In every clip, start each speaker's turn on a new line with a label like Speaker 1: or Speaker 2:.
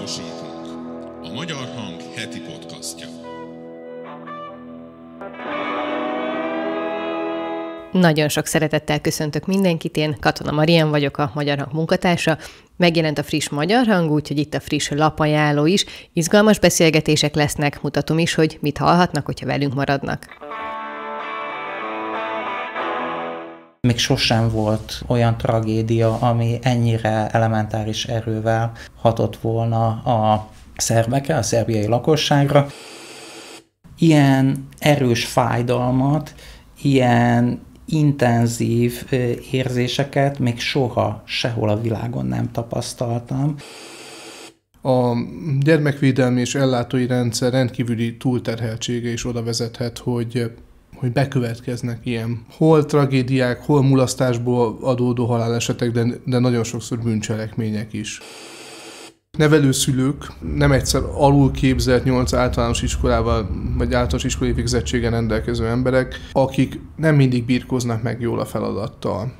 Speaker 1: Hangosítunk. A Magyar Hang heti podcastja.
Speaker 2: Nagyon sok szeretettel köszöntök mindenkit, én Katona Marian vagyok, a Magyar Hang munkatársa. Megjelent a friss Magyar Hang, úgyhogy itt a friss lapajánló is. Izgalmas beszélgetések lesznek, mutatom is, hogy mit hallhatnak, hogyha velünk maradnak.
Speaker 3: Még sosem volt olyan tragédia, ami ennyire elementáris erővel hatott volna a szerbekre, a szerbiai lakosságra. Ilyen erős fájdalmat, ilyen intenzív érzéseket még soha sehol a világon nem tapasztaltam.
Speaker 4: A gyermekvédelmi és ellátói rendszer rendkívüli túlterheltsége is oda vezethet, hogy hogy bekövetkeznek ilyen hol tragédiák, hol mulasztásból adódó halálesetek, de, de nagyon sokszor bűncselekmények is. Nevelőszülők nem egyszer alul képzelt 8 általános iskolával, vagy általános iskolai végzettségen rendelkező emberek, akik nem mindig birkoznak meg jól a feladattal.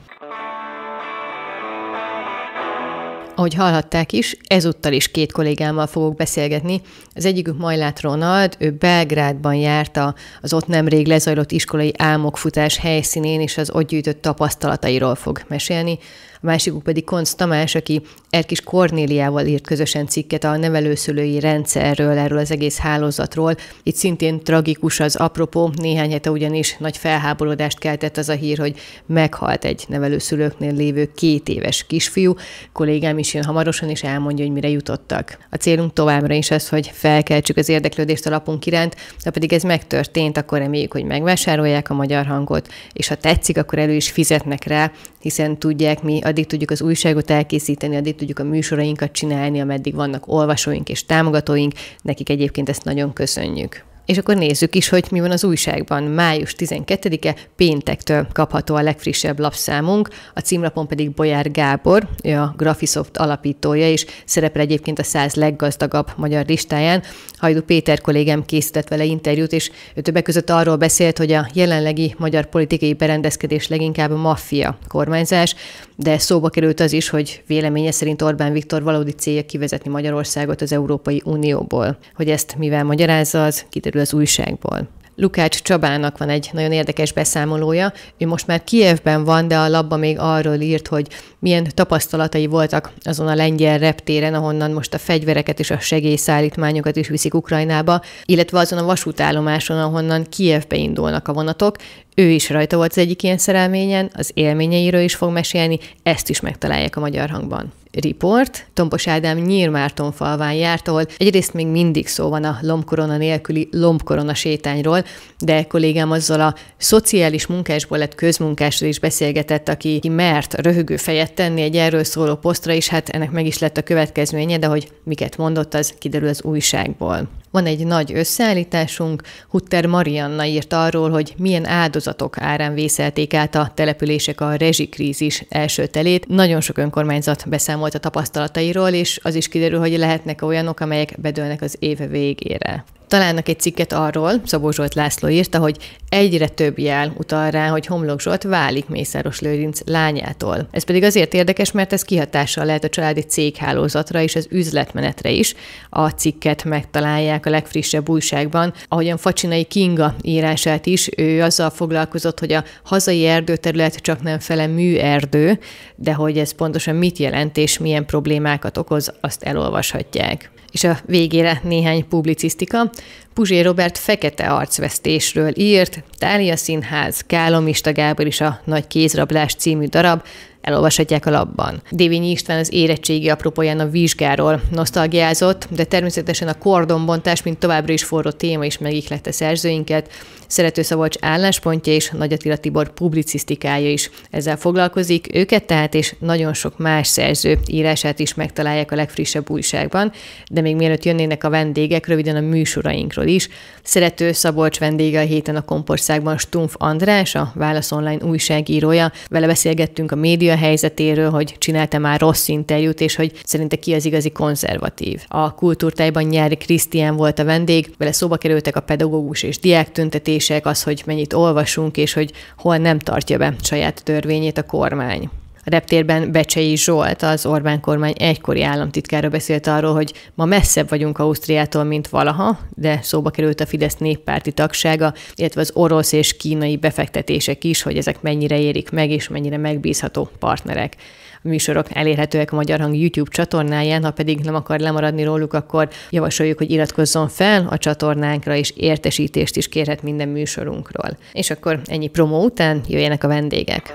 Speaker 2: Ahogy hallhatták is, ezúttal is két kollégámmal fogok beszélgetni. Az egyikük Majlát Ronald, ő Belgrádban járta az ott nemrég lezajlott iskolai álmokfutás helyszínén, és az ott gyűjtött tapasztalatairól fog mesélni a másikuk pedig Konc Tamás, aki Erkis Kornéliával írt közösen cikket a nevelőszülői rendszerről, erről az egész hálózatról. Itt szintén tragikus az apropó, néhány hete ugyanis nagy felháborodást keltett az a hír, hogy meghalt egy nevelőszülőknél lévő két éves kisfiú. Kollégám is jön hamarosan, és elmondja, hogy mire jutottak. A célunk továbbra is az, hogy felkeltsük az érdeklődést a lapunk iránt, de pedig ez megtörtént, akkor reméljük, hogy megvásárolják a magyar hangot, és ha tetszik, akkor elő is fizetnek rá, hiszen tudják, mi addig tudjuk az újságot elkészíteni, addig tudjuk a műsorainkat csinálni, ameddig vannak olvasóink és támogatóink, nekik egyébként ezt nagyon köszönjük. És akkor nézzük is, hogy mi van az újságban. Május 12-e péntektől kapható a legfrissebb lapszámunk, a címlapon pedig Bolyár Gábor, ő a Graphisoft alapítója, és szerepel egyébként a száz leggazdagabb magyar listáján. Hajdu Péter kollégám készített vele interjút, és ő többek között arról beszélt, hogy a jelenlegi magyar politikai berendezkedés leginkább maffia kormányzás, de szóba került az is, hogy véleménye szerint Orbán Viktor valódi célja kivezetni Magyarországot az Európai Unióból. Hogy ezt mivel magyarázza, az kiderül az újságból. Lukács Csabának van egy nagyon érdekes beszámolója. Ő most már Kievben van, de a labba még arról írt, hogy milyen tapasztalatai voltak azon a lengyel reptéren, ahonnan most a fegyvereket és a segélyszállítmányokat is viszik Ukrajnába, illetve azon a vasútállomáson, ahonnan Kievbe indulnak a vonatok. Ő is rajta volt az egyik ilyen szerelményen, az élményeiről is fog mesélni, ezt is megtalálják a magyar hangban. Report. Tompos Ádám Nyírmárton falván járt, ahol egyrészt még mindig szó van a lombkorona nélküli lombkorona sétányról, de kollégám azzal a szociális munkásból lett közmunkásról is beszélgetett, aki mert röhögő fejet tenni egy erről szóló posztra, és hát ennek meg is lett a következménye, de hogy miket mondott, az kiderül az újságból. Van egy nagy összeállításunk, Hutter Marianna írt arról, hogy milyen áldozatok árán vészelték át a települések a rezsikrízis első telét. Nagyon sok önkormányzat beszámolt a tapasztalatairól, és az is kiderül, hogy lehetnek olyanok, amelyek bedőlnek az év végére találnak egy cikket arról, Szabó Zsolt László írta, hogy egyre több jel utal rá, hogy Homlok Zsolt válik Mészáros Lőrinc lányától. Ez pedig azért érdekes, mert ez kihatással lehet a családi céghálózatra és az üzletmenetre is. A cikket megtalálják a legfrissebb újságban, ahogyan Facsinai Kinga írását is, ő azzal foglalkozott, hogy a hazai erdőterület csak nem fele műerdő, de hogy ez pontosan mit jelent és milyen problémákat okoz, azt elolvashatják és a végére néhány publicisztika. Puzsé Robert fekete arcvesztésről írt, Tália Színház, Kálomista Gábor is a Nagy kézrablás című darab, elolvashatják a labban. Dévényi István az érettségi apropóján a vizsgáról nosztalgiázott, de természetesen a kordonbontás, mint továbbra is forró téma is megihlette szerzőinket. Szerető Szabolcs álláspontja és Nagy Attila Tibor publicisztikája is ezzel foglalkozik. Őket tehát és nagyon sok más szerző írását is megtalálják a legfrissebb újságban, de még mielőtt jönnének a vendégek, röviden a műsorainkról is. Szerető Szabolcs vendége a héten a Kompországban Stumpf András, a Válasz Online újságírója. Vele beszélgettünk a média helyzetéről, hogy csinálta már rossz interjút, és hogy szerinte ki az igazi konzervatív. A kultúrtájban nyári Krisztián volt a vendég, vele szóba kerültek a pedagógus és diák tüntetések, az, hogy mennyit olvasunk, és hogy hol nem tartja be saját törvényét a kormány. Reptérben Becsei Zsolt, az Orbán kormány egykori államtitkára beszélt arról, hogy ma messzebb vagyunk Ausztriától, mint valaha, de szóba került a Fidesz néppárti tagsága, illetve az orosz és kínai befektetések is, hogy ezek mennyire érik meg, és mennyire megbízható partnerek. A műsorok elérhetőek a Magyar Hang YouTube csatornáján, ha pedig nem akar lemaradni róluk, akkor javasoljuk, hogy iratkozzon fel a csatornánkra, és értesítést is kérhet minden műsorunkról. És akkor ennyi promó után jöjjenek a vendégek.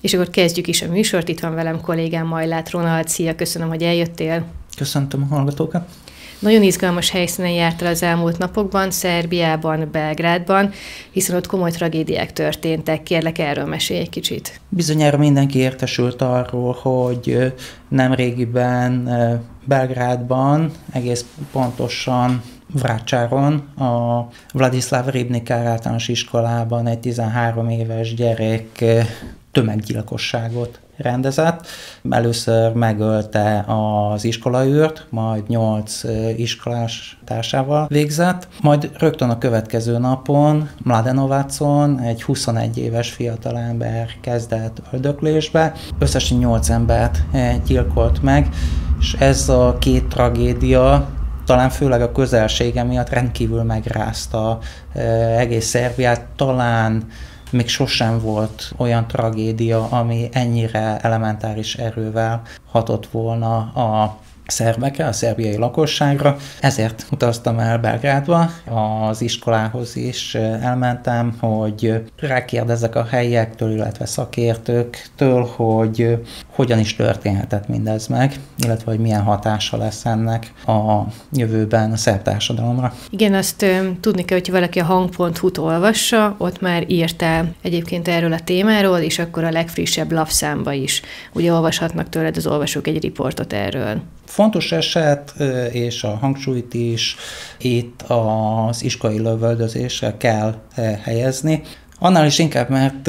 Speaker 2: És akkor kezdjük is a műsort. Itt van velem kollégám Majlát Ronald. Szia, köszönöm, hogy eljöttél.
Speaker 3: Köszöntöm a hallgatókat.
Speaker 2: Nagyon izgalmas helyszínen jártál az elmúlt napokban, Szerbiában, Belgrádban, hiszen ott komoly tragédiák történtek. Kérlek, erről mesélj egy kicsit.
Speaker 3: Bizonyára mindenki értesült arról, hogy nem régiben Belgrádban, egész pontosan Vrácsáron, a Vladislav Ribnikár általános iskolában egy 13 éves gyerek tömeggyilkosságot rendezett. Először megölte az iskolaőrt, majd nyolc iskolás társával végzett, majd rögtön a következő napon Mladenovacon egy 21 éves fiatalember kezdett öldöklésbe, összesen nyolc embert gyilkolt meg, és ez a két tragédia talán főleg a közelsége miatt rendkívül megrázta egész Szerbiát, talán még sosem volt olyan tragédia, ami ennyire elementáris erővel hatott volna a szerbekre, a szerbiai lakosságra. Ezért utaztam el Belgrádba, az iskolához is elmentem, hogy rákérdezek a helyiektől, illetve szakértőktől, hogy hogyan is történhetett mindez meg, illetve hogy milyen hatása lesz ennek a jövőben a szerb társadalomra.
Speaker 2: Igen, azt tudni kell, hogyha valaki a hang.hu-t olvassa, ott már írtál egyébként erről a témáról, és akkor a legfrissebb lapszámba is. Ugye olvashatnak tőled az olvasók egy riportot erről.
Speaker 3: Fontos eset, és a hangsúlyt is itt az iskolai lövöldözésre kell helyezni. Annál is inkább, mert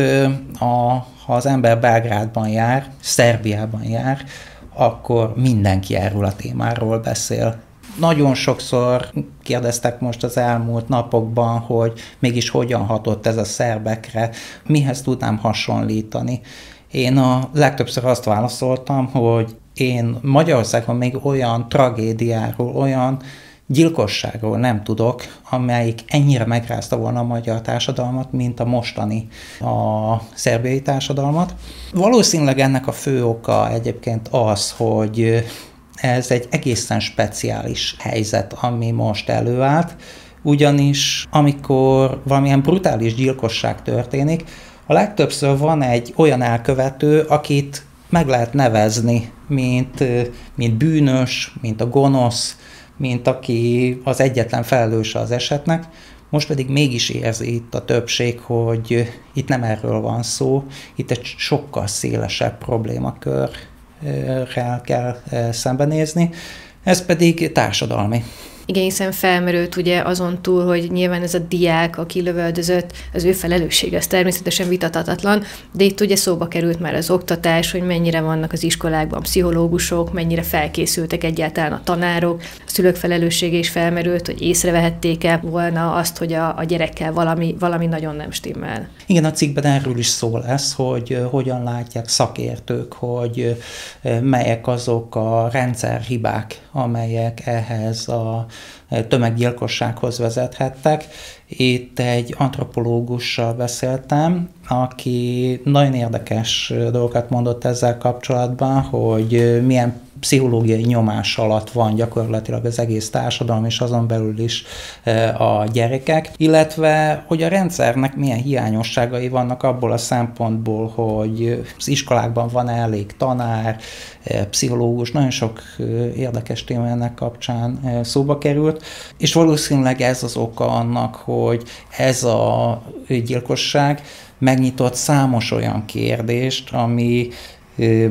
Speaker 3: a, ha az ember Belgrádban jár, Szerbiában jár, akkor mindenki erről a témáról beszél. Nagyon sokszor kérdeztek most az elmúlt napokban, hogy mégis hogyan hatott ez a szerbekre, mihez tudnám hasonlítani. Én a legtöbbször azt válaszoltam, hogy én Magyarországon még olyan tragédiáról, olyan gyilkosságról nem tudok, amelyik ennyire megrázta volna a magyar társadalmat, mint a mostani a szerbiai társadalmat. Valószínűleg ennek a fő oka egyébként az, hogy ez egy egészen speciális helyzet, ami most előállt, ugyanis amikor valamilyen brutális gyilkosság történik, a legtöbbször van egy olyan elkövető, akit meg lehet nevezni, mint, mint bűnös, mint a gonosz, mint aki az egyetlen felelőse az esetnek. Most pedig mégis érzi itt a többség, hogy itt nem erről van szó, itt egy sokkal szélesebb problémakörrel kell szembenézni, ez pedig társadalmi.
Speaker 2: Igen, hiszen felmerült ugye azon túl, hogy nyilván ez a diák, aki lövöldözött, az ő felelőssége, ez természetesen vitatatlan, de itt ugye szóba került már az oktatás, hogy mennyire vannak az iskolákban pszichológusok, mennyire felkészültek egyáltalán a tanárok, a szülők felelőssége is felmerült, hogy észrevehették-e volna azt, hogy a, a gyerekkel valami, valami nagyon nem stimmel.
Speaker 3: Igen, a cikkben erről is szó lesz, hogy hogyan látják szakértők, hogy melyek azok a rendszerhibák, amelyek ehhez a tömeggyilkossághoz vezethettek. Itt egy antropológussal beszéltem, aki nagyon érdekes dolgokat mondott ezzel kapcsolatban, hogy milyen pszichológiai nyomás alatt van gyakorlatilag az egész társadalom, és azon belül is e, a gyerekek, illetve hogy a rendszernek milyen hiányosságai vannak abból a szempontból, hogy az iskolákban van elég tanár, e, pszichológus, nagyon sok e, érdekes téma ennek kapcsán szóba került, és valószínűleg ez az oka annak, hogy ez a gyilkosság megnyitott számos olyan kérdést, ami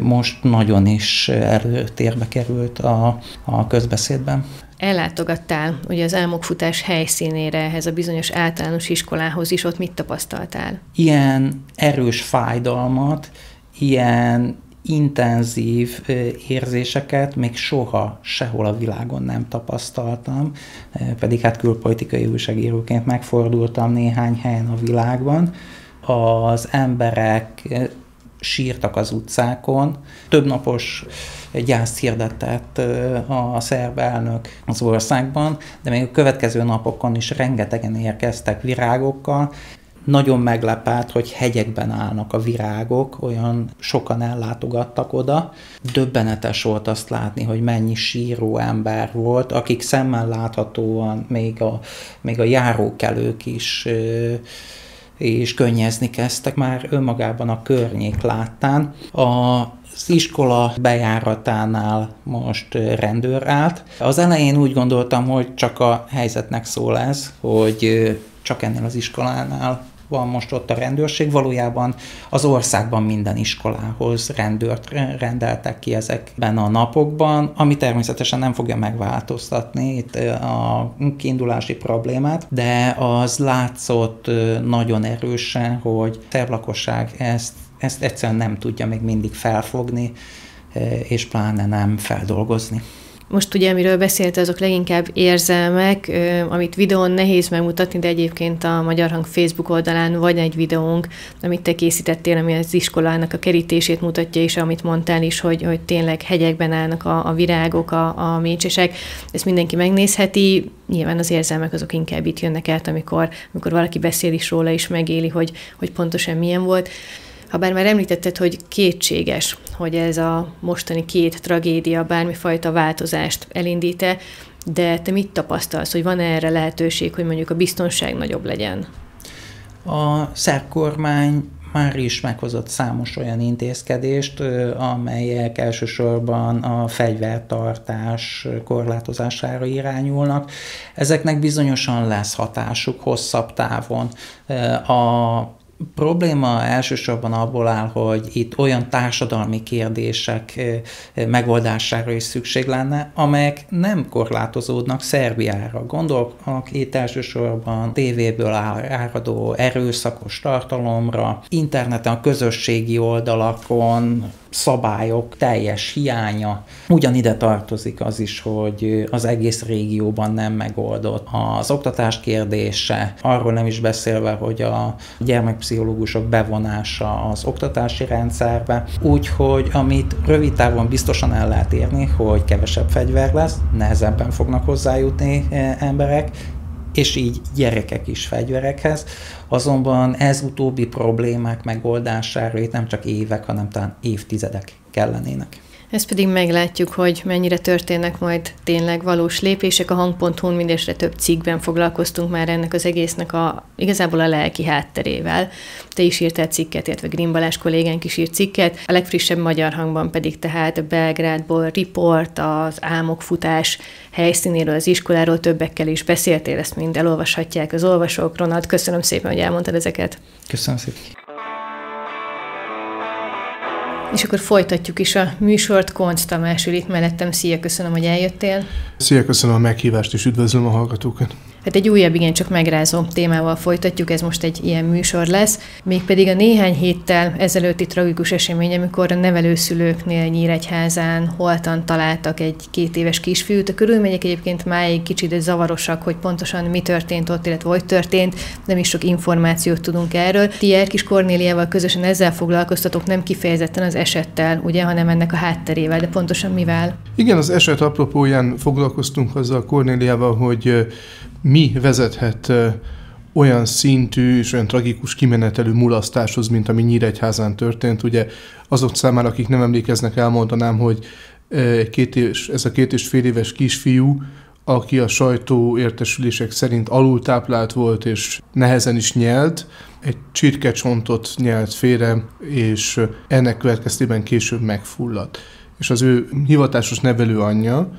Speaker 3: most nagyon is előtérbe került a, a közbeszédben.
Speaker 2: Ellátogattál ugye az álmokfutás helyszínére, ehhez a bizonyos általános iskolához is, ott mit tapasztaltál?
Speaker 3: Ilyen erős fájdalmat, ilyen intenzív érzéseket még soha sehol a világon nem tapasztaltam, pedig hát külpolitikai újságíróként megfordultam néhány helyen a világban, az emberek sírtak az utcákon. Több napos gyászt hirdetett a szerb elnök az országban, de még a következő napokon is rengetegen érkeztek virágokkal, nagyon meglepett, hogy hegyekben állnak a virágok, olyan sokan ellátogattak oda. Döbbenetes volt azt látni, hogy mennyi síró ember volt, akik szemmel láthatóan még a, még a járókelők is és könnyezni kezdtek már önmagában a környék láttán. A az iskola bejáratánál most rendőr állt. Az elején úgy gondoltam, hogy csak a helyzetnek szól ez, hogy csak ennél az iskolánál van most ott a rendőrség, valójában az országban minden iskolához rendőrt rendeltek ki ezekben a napokban, ami természetesen nem fogja megváltoztatni itt a kiindulási problémát, de az látszott nagyon erősen, hogy szerb lakosság ezt, ezt egyszerűen nem tudja még mindig felfogni, és pláne nem feldolgozni.
Speaker 2: Most ugye, amiről beszélt, azok leginkább érzelmek, amit videón nehéz megmutatni, de egyébként a Magyar Hang Facebook oldalán vagy egy videónk, amit te készítettél, ami az iskolának a kerítését mutatja, és amit mondtál is, hogy, hogy tényleg hegyekben állnak a, a virágok, a, a mécsesek. Ezt mindenki megnézheti. Nyilván az érzelmek azok inkább itt jönnek át, amikor, amikor valaki beszél is róla, és megéli, hogy, hogy pontosan milyen volt. Habár már említetted, hogy kétséges, hogy ez a mostani két tragédia bármifajta változást elindít-e, de te mit tapasztalsz, hogy van -e erre lehetőség, hogy mondjuk a biztonság nagyobb legyen?
Speaker 3: A szerb már is meghozott számos olyan intézkedést, amelyek elsősorban a fegyvertartás korlátozására irányulnak. Ezeknek bizonyosan lesz hatásuk hosszabb távon. A probléma elsősorban abból áll, hogy itt olyan társadalmi kérdések megoldására is szükség lenne, amelyek nem korlátozódnak Szerbiára. Gondolok itt elsősorban tévéből áradó erőszakos tartalomra, interneten, a közösségi oldalakon, szabályok teljes hiánya. Ugyanide tartozik az is, hogy az egész régióban nem megoldott az oktatás kérdése, arról nem is beszélve, hogy a gyermekpszichológusok bevonása az oktatási rendszerbe. Úgyhogy amit rövid távon biztosan el lehet érni, hogy kevesebb fegyver lesz, nehezebben fognak hozzájutni eh, emberek, és így gyerekek is fegyverekhez. Azonban ez utóbbi problémák megoldására itt nem csak évek, hanem talán évtizedek kellenének.
Speaker 2: Ezt pedig meglátjuk, hogy mennyire történnek majd tényleg valós lépések. A hang.hu-n mindesre több cikkben foglalkoztunk már ennek az egésznek a, igazából a lelki hátterével. Te is írtál cikket, illetve Grimbalás kollégánk is írt cikket. A legfrissebb magyar hangban pedig tehát a Belgrádból riport, az álmokfutás helyszínéről, az iskoláról többekkel is beszéltél, ezt mind elolvashatják az olvasók. Ronald, köszönöm szépen, hogy elmondtad ezeket.
Speaker 3: Köszönöm szépen.
Speaker 2: És akkor folytatjuk is a műsort. Konc Tamás ül itt mellettem. Szia, köszönöm, hogy eljöttél.
Speaker 4: Szia, köszönöm a meghívást, és üdvözlöm a hallgatókat.
Speaker 2: Hát egy újabb, igen, csak megrázó témával folytatjuk, ez most egy ilyen műsor lesz. Mégpedig a néhány héttel ezelőtti tragikus esemény, amikor a nevelőszülőknél Nyíregyházán holtan találtak egy két éves kisfiút. A körülmények egyébként máig kicsit zavarosak, hogy pontosan mi történt ott, illetve hogy történt, nem is sok információt tudunk erről. Ti Erkis Kornéliával közösen ezzel foglalkoztatok, nem kifejezetten az esettel, ugye, hanem ennek a hátterével, de pontosan mivel?
Speaker 4: Igen, az eset apropóján foglalkoztunk azzal Kornéliával, hogy mi vezethet olyan szintű és olyan tragikus kimenetelő mulasztáshoz, mint ami Nyíregyházán történt. Ugye azok számára, akik nem emlékeznek, elmondanám, hogy két és, ez a két és fél éves kisfiú, aki a sajtó értesülések szerint alultáplált volt és nehezen is nyelt, egy csirkecsontot nyelt félre, és ennek következtében később megfulladt. És az ő hivatásos nevelő anyja,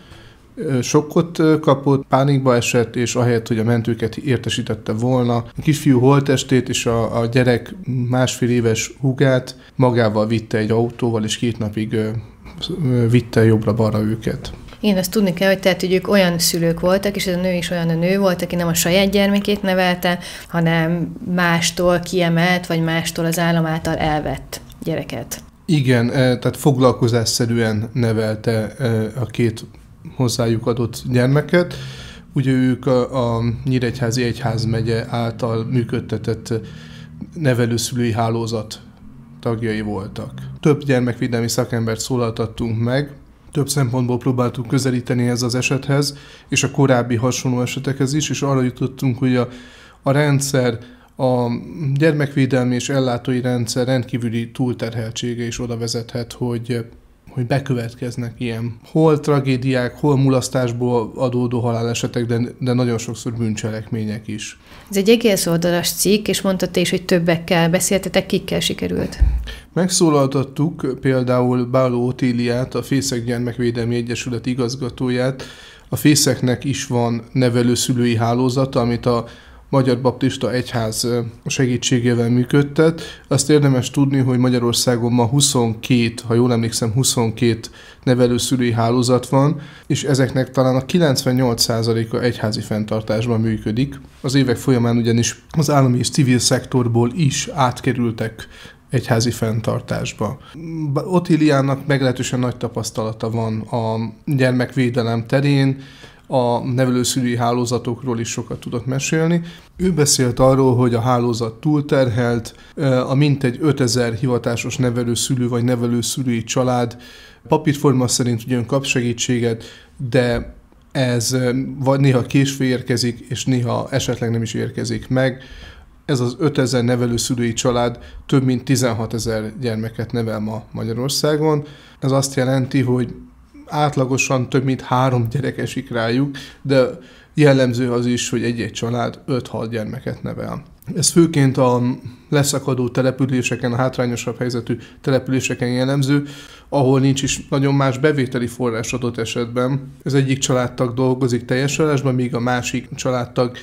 Speaker 4: sokkot kapott, pánikba esett, és ahelyett, hogy a mentőket értesítette volna, a kisfiú holtestét és a, a gyerek másfél éves húgát magával vitte egy autóval, és két napig vitte jobbra-balra őket.
Speaker 2: Én ezt tudni kell, hogy tehát, hogy ők olyan szülők voltak, és ez a nő is olyan a nő volt, aki nem a saját gyermekét nevelte, hanem mástól kiemelt, vagy mástól az állam által elvett gyereket.
Speaker 4: Igen, tehát foglalkozásszerűen nevelte a két hozzájuk adott gyermeket. Ugye ők a, a Nyíregyházi Egyházmegye által működtetett nevelőszülői hálózat tagjai voltak. Több gyermekvédelmi szakembert szólaltattunk meg, több szempontból próbáltuk közelíteni ez az esethez, és a korábbi hasonló esetekhez is, és arra jutottunk, hogy a, a rendszer, a gyermekvédelmi és ellátói rendszer rendkívüli túlterheltsége is oda vezethet, hogy hogy bekövetkeznek ilyen hol tragédiák, hol mulasztásból adódó halálesetek, de, de nagyon sokszor bűncselekmények is.
Speaker 2: Ez egy egész oldalas cikk, és mondta te is, hogy többekkel beszéltetek, kikkel sikerült?
Speaker 4: Megszólaltattuk például Báló Otíliát, a Fészek Gyermekvédelmi Egyesület igazgatóját. A Fészeknek is van nevelőszülői hálózata, amit a Magyar Baptista Egyház segítségével működtet. Azt érdemes tudni, hogy Magyarországon ma 22, ha jól emlékszem, 22 nevelőszülői hálózat van, és ezeknek talán a 98%-a egyházi fenntartásban működik. Az évek folyamán ugyanis az állami és civil szektorból is átkerültek egyházi fenntartásba. Otiliának meglehetősen nagy tapasztalata van a gyermekvédelem terén, a nevelőszülői hálózatokról is sokat tudott mesélni. Ő beszélt arról, hogy a hálózat túlterhelt, a mintegy 5000 hivatásos nevelőszülő vagy nevelőszülői család papírforma szerint ugyan kap segítséget, de ez vagy néha késve érkezik, és néha esetleg nem is érkezik meg. Ez az 5000 nevelőszülői család több mint 16 ezer gyermeket nevel ma Magyarországon. Ez azt jelenti, hogy átlagosan több mint három gyerek esik rájuk, de jellemző az is, hogy egy-egy család 5-6 gyermeket nevel. Ez főként a leszakadó településeken, a hátrányosabb helyzetű településeken jellemző, ahol nincs is nagyon más bevételi forrás adott esetben. Ez egyik családtag dolgozik teljes állásban, míg a másik családtag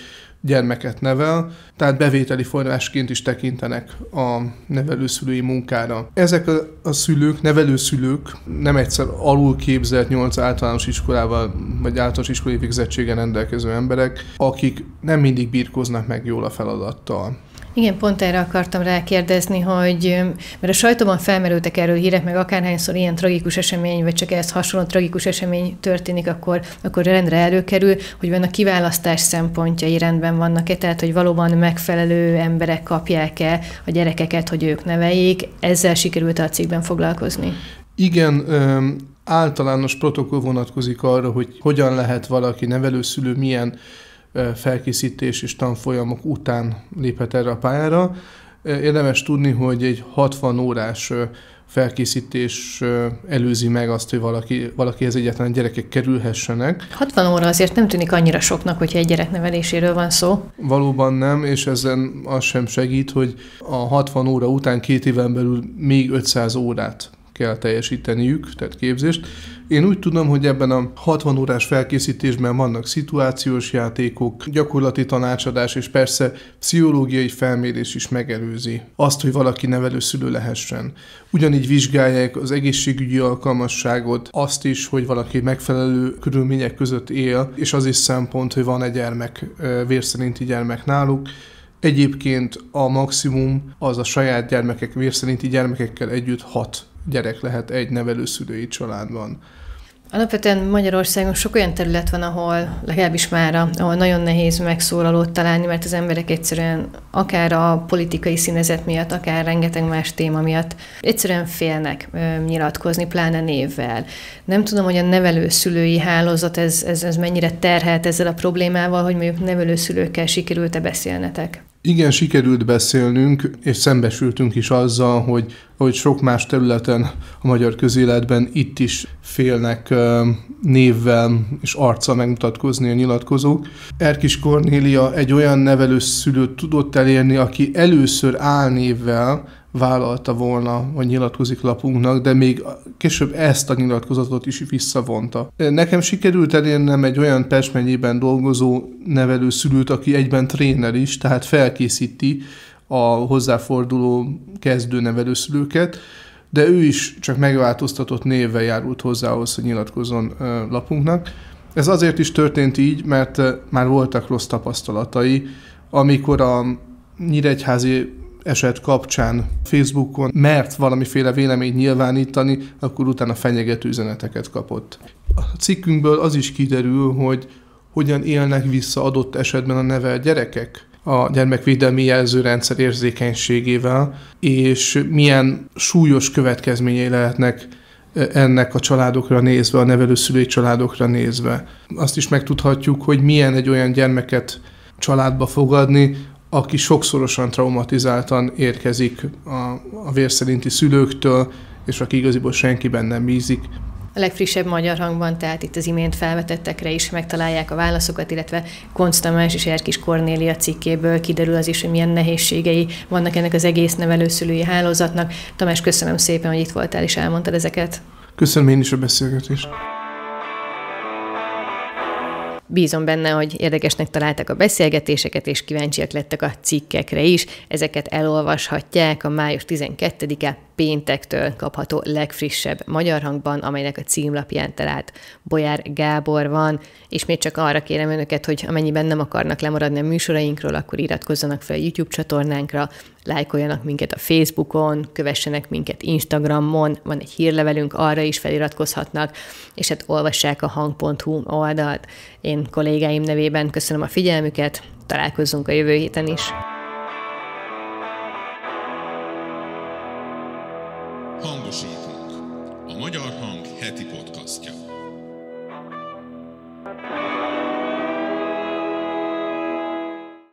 Speaker 4: gyermeket nevel, tehát bevételi forrásként is tekintenek a nevelőszülői munkára. Ezek a, a szülők, nevelőszülők nem egyszer alul képzelt 8 általános iskolával, vagy általános iskolai végzettségen rendelkező emberek, akik nem mindig birkoznak meg jól a feladattal.
Speaker 2: Igen, pont erre akartam rákérdezni, hogy mert a sajtóban felmerültek erről hírek, meg akárhányszor ilyen tragikus esemény, vagy csak ehhez hasonló tragikus esemény történik, akkor, akkor rendre előkerül, hogy van a kiválasztás szempontjai rendben vannak-e, tehát hogy valóban megfelelő emberek kapják-e a gyerekeket, hogy ők neveljék. Ezzel sikerült a cikkben foglalkozni.
Speaker 4: Igen, általános protokoll vonatkozik arra, hogy hogyan lehet valaki nevelőszülő, milyen felkészítés és tanfolyamok után léphet erre a pályára. Érdemes tudni, hogy egy 60 órás felkészítés előzi meg azt, hogy valaki, valakihez egyáltalán gyerekek kerülhessenek.
Speaker 2: 60 óra azért nem tűnik annyira soknak, hogyha egy gyerek neveléséről van szó.
Speaker 4: Valóban nem, és ezen az sem segít, hogy a 60 óra után két éven belül még 500 órát kell teljesíteniük, tehát képzést. Én úgy tudom, hogy ebben a 60 órás felkészítésben vannak szituációs játékok, gyakorlati tanácsadás, és persze pszichológiai felmérés is megelőzi azt, hogy valaki nevelőszülő lehessen. Ugyanígy vizsgálják az egészségügyi alkalmasságot, azt is, hogy valaki megfelelő körülmények között él, és az is szempont, hogy van egy gyermek, vérszerinti gyermek náluk, Egyébként a maximum az a saját gyermekek, vérszerinti gyermekekkel együtt hat gyerek lehet egy nevelőszülői családban.
Speaker 2: Alapvetően Magyarországon sok olyan terület van, ahol legalábbis már, ahol nagyon nehéz megszólalót találni, mert az emberek egyszerűen akár a politikai színezet miatt, akár rengeteg más téma miatt egyszerűen félnek ö, nyilatkozni, pláne névvel. Nem tudom, hogy a nevelőszülői hálózat ez, ez, ez mennyire terhelt ezzel a problémával, hogy mondjuk nevelőszülőkkel sikerült-e beszélnetek?
Speaker 4: Igen, sikerült beszélnünk, és szembesültünk is azzal, hogy, hogy sok más területen a magyar közéletben itt is félnek névvel és arccal megmutatkozni a nyilatkozók. Erkis Kornélia egy olyan nevelőszülőt tudott elérni, aki először álnévvel vállalta volna, hogy nyilatkozik lapunknak, de még később ezt a nyilatkozatot is visszavonta. Nekem sikerült elérnem egy olyan Pest megyében dolgozó nevelő szülőt, aki egyben tréner is, tehát felkészíti a hozzáforduló kezdő nevelőszülőket, de ő is csak megváltoztatott névvel járult hozzá ahhoz, hogy nyilatkozzon lapunknak. Ez azért is történt így, mert már voltak rossz tapasztalatai, amikor a Nyíregyházi eset kapcsán Facebookon mert valamiféle véleményt nyilvánítani, akkor utána fenyegető üzeneteket kapott. A cikkünkből az is kiderül, hogy hogyan élnek vissza adott esetben a nevel gyerekek a gyermekvédelmi jelzőrendszer érzékenységével, és milyen súlyos következményei lehetnek ennek a családokra nézve, a nevelőszülői családokra nézve. Azt is megtudhatjuk, hogy milyen egy olyan gyermeket családba fogadni, aki sokszorosan traumatizáltan érkezik a, a vérszerinti szülőktől, és aki igaziból senkiben nem bízik.
Speaker 2: A legfrissebb magyar hangban, tehát itt az imént felvetettekre is megtalálják a válaszokat, illetve Konc Tamás és Erkis Kornélia cikkéből kiderül az is, hogy milyen nehézségei vannak ennek az egész nevelőszülői hálózatnak. Tamás, köszönöm szépen, hogy itt voltál és elmondtad ezeket.
Speaker 4: Köszönöm én is a beszélgetést.
Speaker 2: Bízom benne, hogy érdekesnek találtak a beszélgetéseket, és kíváncsiak lettek a cikkekre is. Ezeket elolvashatják a május 12-e péntektől kapható legfrissebb magyar hangban, amelynek a címlapján talált Bolyár Gábor van, és még csak arra kérem önöket, hogy amennyiben nem akarnak lemaradni a műsorainkról, akkor iratkozzanak fel a YouTube csatornánkra, lájkoljanak minket a Facebookon, kövessenek minket Instagramon, van egy hírlevelünk, arra is feliratkozhatnak, és hát olvassák a hang.hu oldalt. Én kollégáim nevében köszönöm a figyelmüket, találkozzunk a jövő héten is.